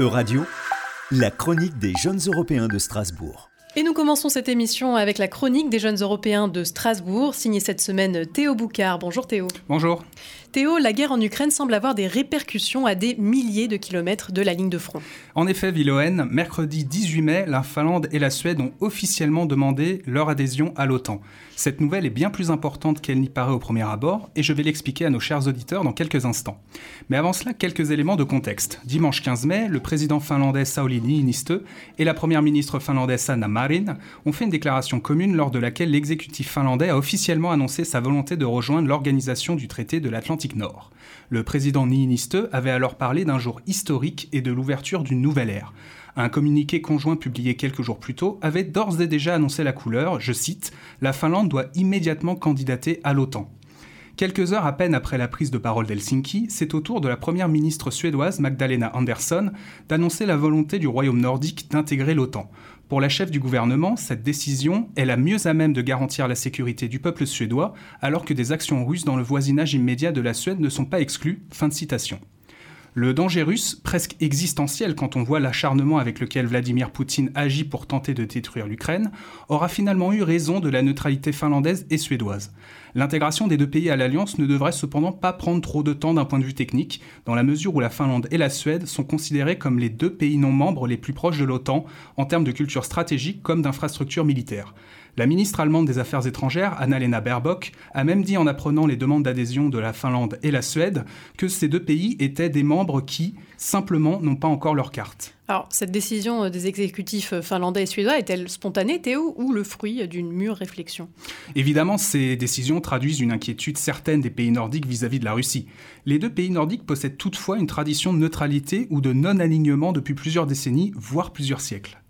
Euradio, la chronique des jeunes Européens de Strasbourg. Et nous commençons cette émission avec la chronique des jeunes Européens de Strasbourg, signée cette semaine Théo Boucard. Bonjour Théo. Bonjour. Théo, la guerre en Ukraine semble avoir des répercussions à des milliers de kilomètres de la ligne de front. En effet, Villoen, mercredi 18 mai, la Finlande et la Suède ont officiellement demandé leur adhésion à l'OTAN. Cette nouvelle est bien plus importante qu'elle n'y paraît au premier abord, et je vais l'expliquer à nos chers auditeurs dans quelques instants. Mais avant cela, quelques éléments de contexte. Dimanche 15 mai, le président finlandais Sauli Niinistö et la première ministre finlandaise Sanna Marin ont fait une déclaration commune lors de laquelle l'exécutif finlandais a officiellement annoncé sa volonté de rejoindre l'organisation du traité de l'Atlantique Nord. Le président Niinistö avait alors parlé d'un jour historique et de l'ouverture d'une nouvelle ère. Un communiqué conjoint publié quelques jours plus tôt avait d'ores et déjà annoncé la couleur, je cite, La Finlande doit immédiatement candidater à l'OTAN. Quelques heures à peine après la prise de parole d'Helsinki, c'est au tour de la première ministre suédoise Magdalena Andersson d'annoncer la volonté du royaume nordique d'intégrer l'OTAN. Pour la chef du gouvernement, cette décision est la mieux à même de garantir la sécurité du peuple suédois, alors que des actions russes dans le voisinage immédiat de la Suède ne sont pas exclues. Fin de citation. Le danger russe, presque existentiel quand on voit l'acharnement avec lequel Vladimir Poutine agit pour tenter de détruire l'Ukraine, aura finalement eu raison de la neutralité finlandaise et suédoise. L'intégration des deux pays à l'Alliance ne devrait cependant pas prendre trop de temps d'un point de vue technique, dans la mesure où la Finlande et la Suède sont considérés comme les deux pays non membres les plus proches de l'OTAN en termes de culture stratégique comme d'infrastructures militaires. La ministre allemande des Affaires étrangères, Annalena Baerbock, a même dit en apprenant les demandes d'adhésion de la Finlande et la Suède que ces deux pays étaient des membres qui, simplement, n'ont pas encore leur carte. Alors, cette décision des exécutifs finlandais et suédois est-elle spontanée, Théo, ou le fruit d'une mûre réflexion? Évidemment, ces décisions traduisent une inquiétude certaine des pays nordiques vis-à-vis -vis de la Russie. Les deux pays nordiques possèdent toutefois une tradition de neutralité ou de non-alignement depuis plusieurs décennies, voire plusieurs siècles.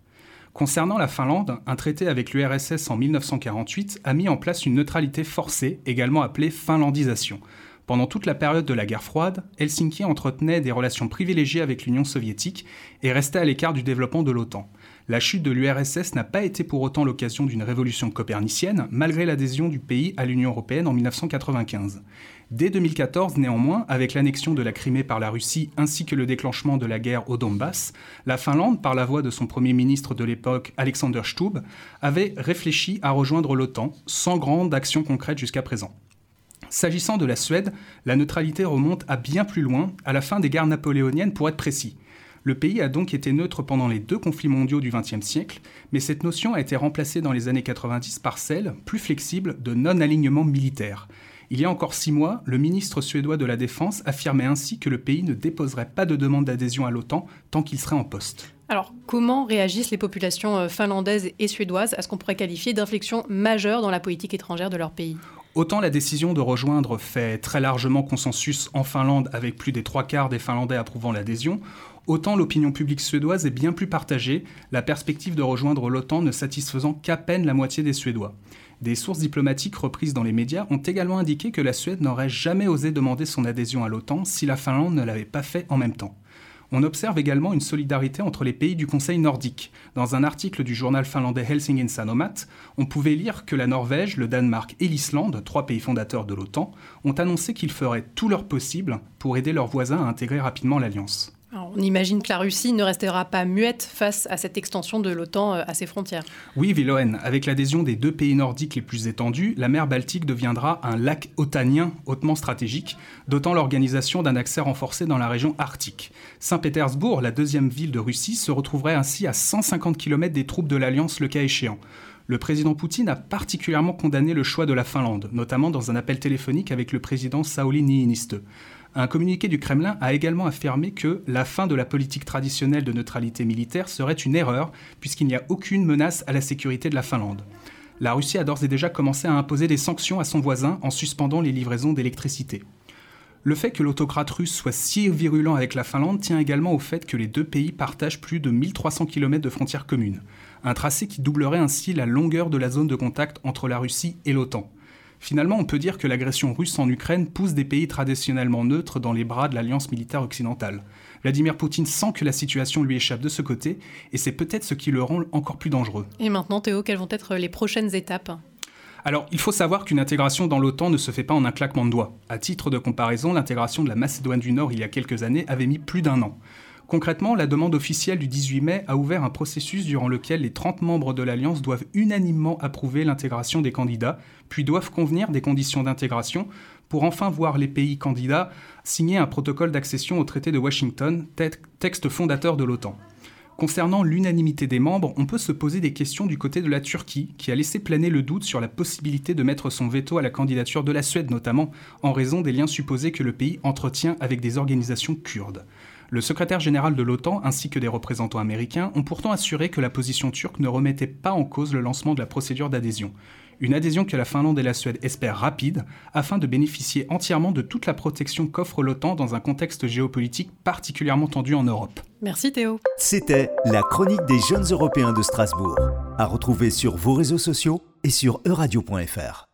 Concernant la Finlande, un traité avec l'URSS en 1948 a mis en place une neutralité forcée, également appelée finlandisation. Pendant toute la période de la guerre froide, Helsinki entretenait des relations privilégiées avec l'Union soviétique et restait à l'écart du développement de l'OTAN. La chute de l'URSS n'a pas été pour autant l'occasion d'une révolution copernicienne, malgré l'adhésion du pays à l'Union européenne en 1995. Dès 2014, néanmoins, avec l'annexion de la Crimée par la Russie ainsi que le déclenchement de la guerre au Donbass, la Finlande, par la voix de son Premier ministre de l'époque, Alexander Stubb, avait réfléchi à rejoindre l'OTAN, sans grande action concrète jusqu'à présent. S'agissant de la Suède, la neutralité remonte à bien plus loin, à la fin des guerres napoléoniennes pour être précis. Le pays a donc été neutre pendant les deux conflits mondiaux du XXe siècle, mais cette notion a été remplacée dans les années 90 par celle, plus flexible, de non-alignement militaire. Il y a encore six mois, le ministre suédois de la Défense affirmait ainsi que le pays ne déposerait pas de demande d'adhésion à l'OTAN tant qu'il serait en poste. Alors, comment réagissent les populations euh, finlandaises et suédoises à ce qu'on pourrait qualifier d'inflexion majeure dans la politique étrangère de leur pays? Autant la décision de rejoindre fait très largement consensus en Finlande avec plus des trois quarts des Finlandais approuvant l'adhésion, autant l'opinion publique suédoise est bien plus partagée, la perspective de rejoindre l'OTAN ne satisfaisant qu'à peine la moitié des Suédois. Des sources diplomatiques reprises dans les médias ont également indiqué que la Suède n'aurait jamais osé demander son adhésion à l'OTAN si la Finlande ne l'avait pas fait en même temps. On observe également une solidarité entre les pays du Conseil nordique. Dans un article du journal finlandais Helsingin Sanomat, on pouvait lire que la Norvège, le Danemark et l'Islande, trois pays fondateurs de l'OTAN, ont annoncé qu'ils feraient tout leur possible pour aider leurs voisins à intégrer rapidement l'alliance on imagine que la Russie ne restera pas muette face à cette extension de l'OTAN euh, à ses frontières. Oui, Villoen, avec l'adhésion des deux pays nordiques les plus étendus, la mer Baltique deviendra un lac otanien hautement stratégique, dotant l'organisation d'un accès renforcé dans la région arctique. Saint-Pétersbourg, la deuxième ville de Russie, se retrouverait ainsi à 150 km des troupes de l'Alliance le cas échéant. Le président Poutine a particulièrement condamné le choix de la Finlande, notamment dans un appel téléphonique avec le président Sauli Niinistö. Un communiqué du Kremlin a également affirmé que la fin de la politique traditionnelle de neutralité militaire serait une erreur, puisqu'il n'y a aucune menace à la sécurité de la Finlande. La Russie a d'ores et déjà commencé à imposer des sanctions à son voisin en suspendant les livraisons d'électricité. Le fait que l'autocrate russe soit si virulent avec la Finlande tient également au fait que les deux pays partagent plus de 1300 km de frontières communes, un tracé qui doublerait ainsi la longueur de la zone de contact entre la Russie et l'OTAN. Finalement, on peut dire que l'agression russe en Ukraine pousse des pays traditionnellement neutres dans les bras de l'alliance militaire occidentale. Vladimir Poutine sent que la situation lui échappe de ce côté, et c'est peut-être ce qui le rend encore plus dangereux. Et maintenant, Théo, quelles vont être les prochaines étapes? Alors, il faut savoir qu'une intégration dans l'OTAN ne se fait pas en un claquement de doigts. À titre de comparaison, l'intégration de la Macédoine du Nord il y a quelques années avait mis plus d'un an. Concrètement, la demande officielle du 18 mai a ouvert un processus durant lequel les 30 membres de l'Alliance doivent unanimement approuver l'intégration des candidats, puis doivent convenir des conditions d'intégration pour enfin voir les pays candidats signer un protocole d'accession au traité de Washington, texte fondateur de l'OTAN. Concernant l'unanimité des membres, on peut se poser des questions du côté de la Turquie, qui a laissé planer le doute sur la possibilité de mettre son veto à la candidature de la Suède notamment, en raison des liens supposés que le pays entretient avec des organisations kurdes. Le secrétaire général de l'OTAN ainsi que des représentants américains ont pourtant assuré que la position turque ne remettait pas en cause le lancement de la procédure d'adhésion. Une adhésion que la Finlande et la Suède espèrent rapide afin de bénéficier entièrement de toute la protection qu'offre l'OTAN dans un contexte géopolitique particulièrement tendu en Europe. Merci Théo. C'était la chronique des jeunes européens de Strasbourg, à retrouver sur vos réseaux sociaux et sur euradio.fr.